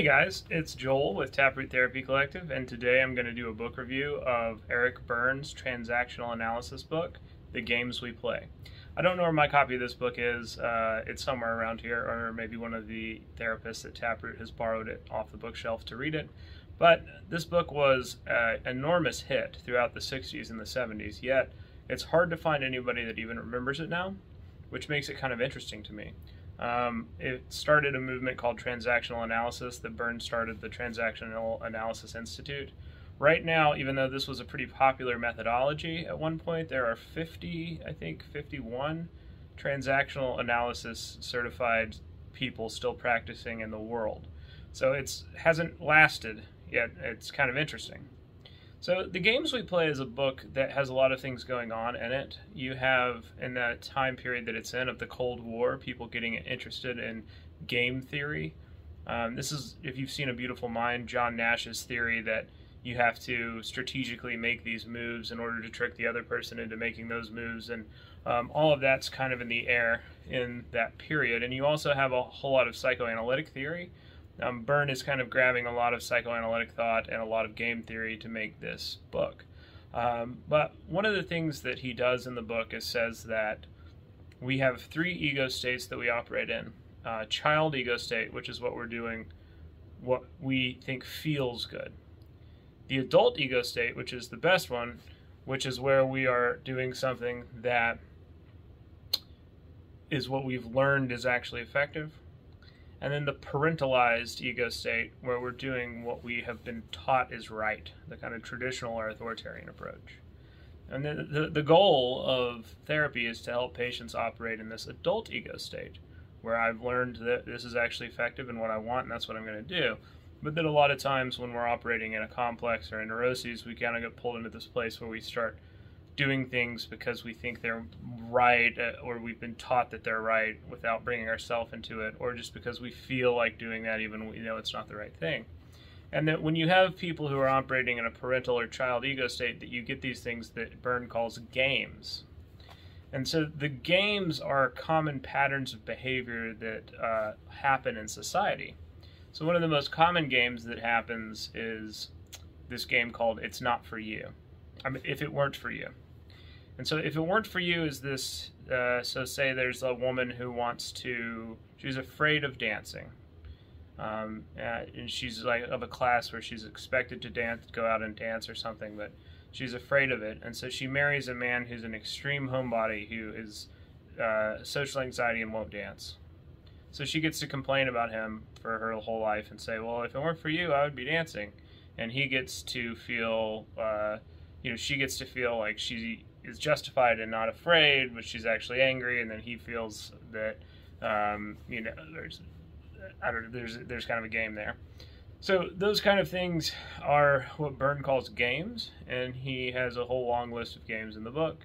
Hey guys, it's Joel with Taproot Therapy Collective, and today I'm going to do a book review of Eric Berne's transactional analysis book, The Games We Play. I don't know where my copy of this book is. Uh, it's somewhere around here, or maybe one of the therapists at Taproot has borrowed it off the bookshelf to read it. But this book was an enormous hit throughout the 60s and the 70s, yet it's hard to find anybody that even remembers it now, which makes it kind of interesting to me. Um, it started a movement called transactional analysis that Berne started the Transactional Analysis Institute. Right now, even though this was a pretty popular methodology at one point, there are 50, I think 51 transactional analysis certified people still practicing in the world. So it hasn't lasted yet. It's kind of interesting. So the games we play is a book that has a lot of things going on in it. You have in that time period that it's in of the Cold War, people getting interested in game theory. Um, this is if you've seen A Beautiful Mind, John Nash's theory that you have to strategically make these moves in order to trick the other person into making those moves, and um, all of that's kind of in the air in that period. And you also have a whole lot of psychoanalytic theory um, Berne is kind of grabbing a lot of psychoanalytic thought and a lot of game theory to make this book. Um, but one of the things that he does in the book is says that we have three ego states that we operate in. Uh, child ego state, which is what we're doing, what we think feels good. The adult ego state, which is the best one, which is where we are doing something that is what we've learned is actually effective and then the parentalized ego state where we're doing what we have been taught is right the kind of traditional or authoritarian approach. And the, the, the goal of therapy is to help patients operate in this adult ego state where i've learned that this is actually effective and what i want and that's what i'm going to do. But then a lot of times when we're operating in a complex or in neuroses we kind of get pulled into this place where we start doing things because we think they're right uh, or we've been taught that they're right without bringing ourselves into it or just because we feel like doing that even we know it's not the right thing. And that when you have people who are operating in a parental or child ego state that you get these things that Berne calls games. And so the games are common patterns of behavior that uh, happen in society. So one of the most common games that happens is this game called it's not for you. I mean, if it weren't for you. And so, if it weren't for you, is this uh, so? Say there's a woman who wants to, she's afraid of dancing. Um, and she's like of a class where she's expected to dance, go out and dance or something, but she's afraid of it. And so she marries a man who's an extreme homebody who is uh, social anxiety and won't dance. So she gets to complain about him for her whole life and say, well, if it weren't for you, I would be dancing. And he gets to feel uh, you know, she gets to feel like she is justified and not afraid, but she's actually angry, and then he feels that, um, you know, there's, I don't know, there's there's kind of a game there. So those kind of things are what Berne calls games, and he has a whole long list of games in the book.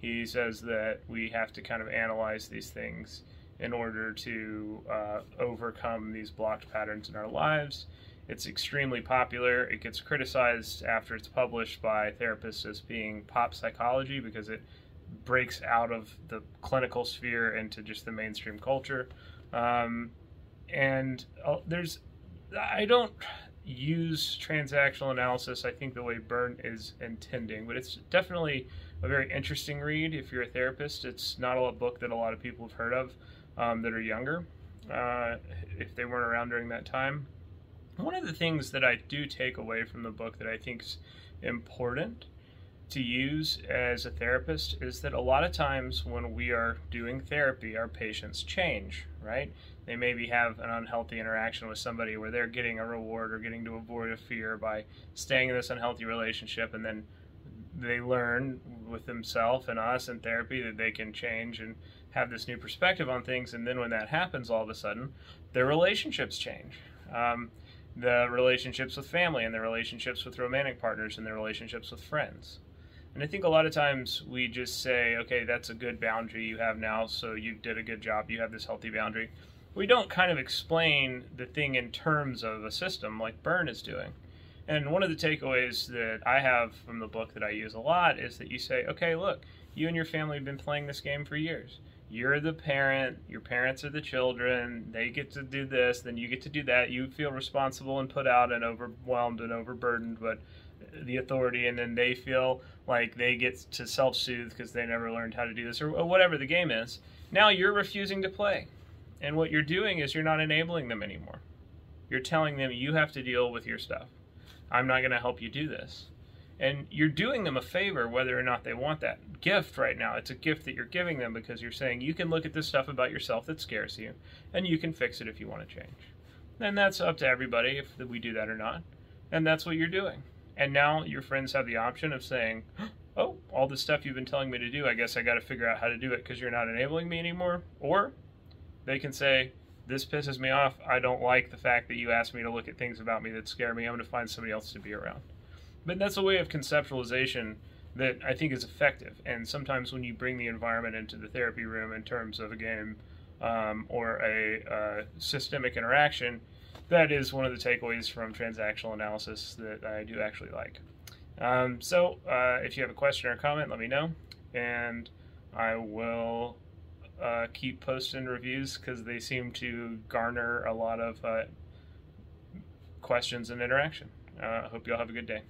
He says that we have to kind of analyze these things in order to uh, overcome these blocked patterns in our lives it's extremely popular. It gets criticized after it's published by therapists as being pop psychology because it breaks out of the clinical sphere into just the mainstream culture. Um, and uh, there's, I don't use transactional analysis, I think, the way Berne is intending, but it's definitely a very interesting read if you're a therapist. It's not a book that a lot of people have heard of um, that are younger, uh, if they weren't around during that time. One of the things that I do take away from the book that I think is important to use as a therapist is that a lot of times when we are doing therapy, our patients change, right? They maybe have an unhealthy interaction with somebody where they're getting a reward or getting to avoid a fear by staying in this unhealthy relationship, and then they learn with themselves and us in therapy that they can change and have this new perspective on things. And then when that happens, all of a sudden, their relationships change. Um, the relationships with family and the relationships with romantic partners and the relationships with friends. And I think a lot of times we just say, okay, that's a good boundary you have now, so you did a good job, you have this healthy boundary. We don't kind of explain the thing in terms of a system like Berne is doing. And one of the takeaways that I have from the book that I use a lot is that you say, okay, look, you and your family have been playing this game for years. You're the parent, your parents are the children, they get to do this, then you get to do that. You feel responsible and put out and overwhelmed and overburdened, but the authority, and then they feel like they get to self soothe because they never learned how to do this, or whatever the game is. Now you're refusing to play. And what you're doing is you're not enabling them anymore. You're telling them you have to deal with your stuff. I'm not going to help you do this. And you're doing them a favor whether or not they want that gift right now. It's a gift that you're giving them because you're saying you can look at this stuff about yourself that scares you and you can fix it if you want to change. And that's up to everybody if we do that or not. And that's what you're doing. And now your friends have the option of saying, oh, all the stuff you've been telling me to do, I guess I got to figure out how to do it because you're not enabling me anymore. Or they can say, this pisses me off. I don't like the fact that you asked me to look at things about me that scare me. I'm going to find somebody else to be around. But that's a way of conceptualization that I think is effective. And sometimes when you bring the environment into the therapy room in terms of a game um, or a uh, systemic interaction, that is one of the takeaways from transactional analysis that I do actually like. Um, so uh, if you have a question or comment, let me know. And I will uh, keep posting reviews because they seem to garner a lot of uh, questions and interaction. I uh, hope you all have a good day.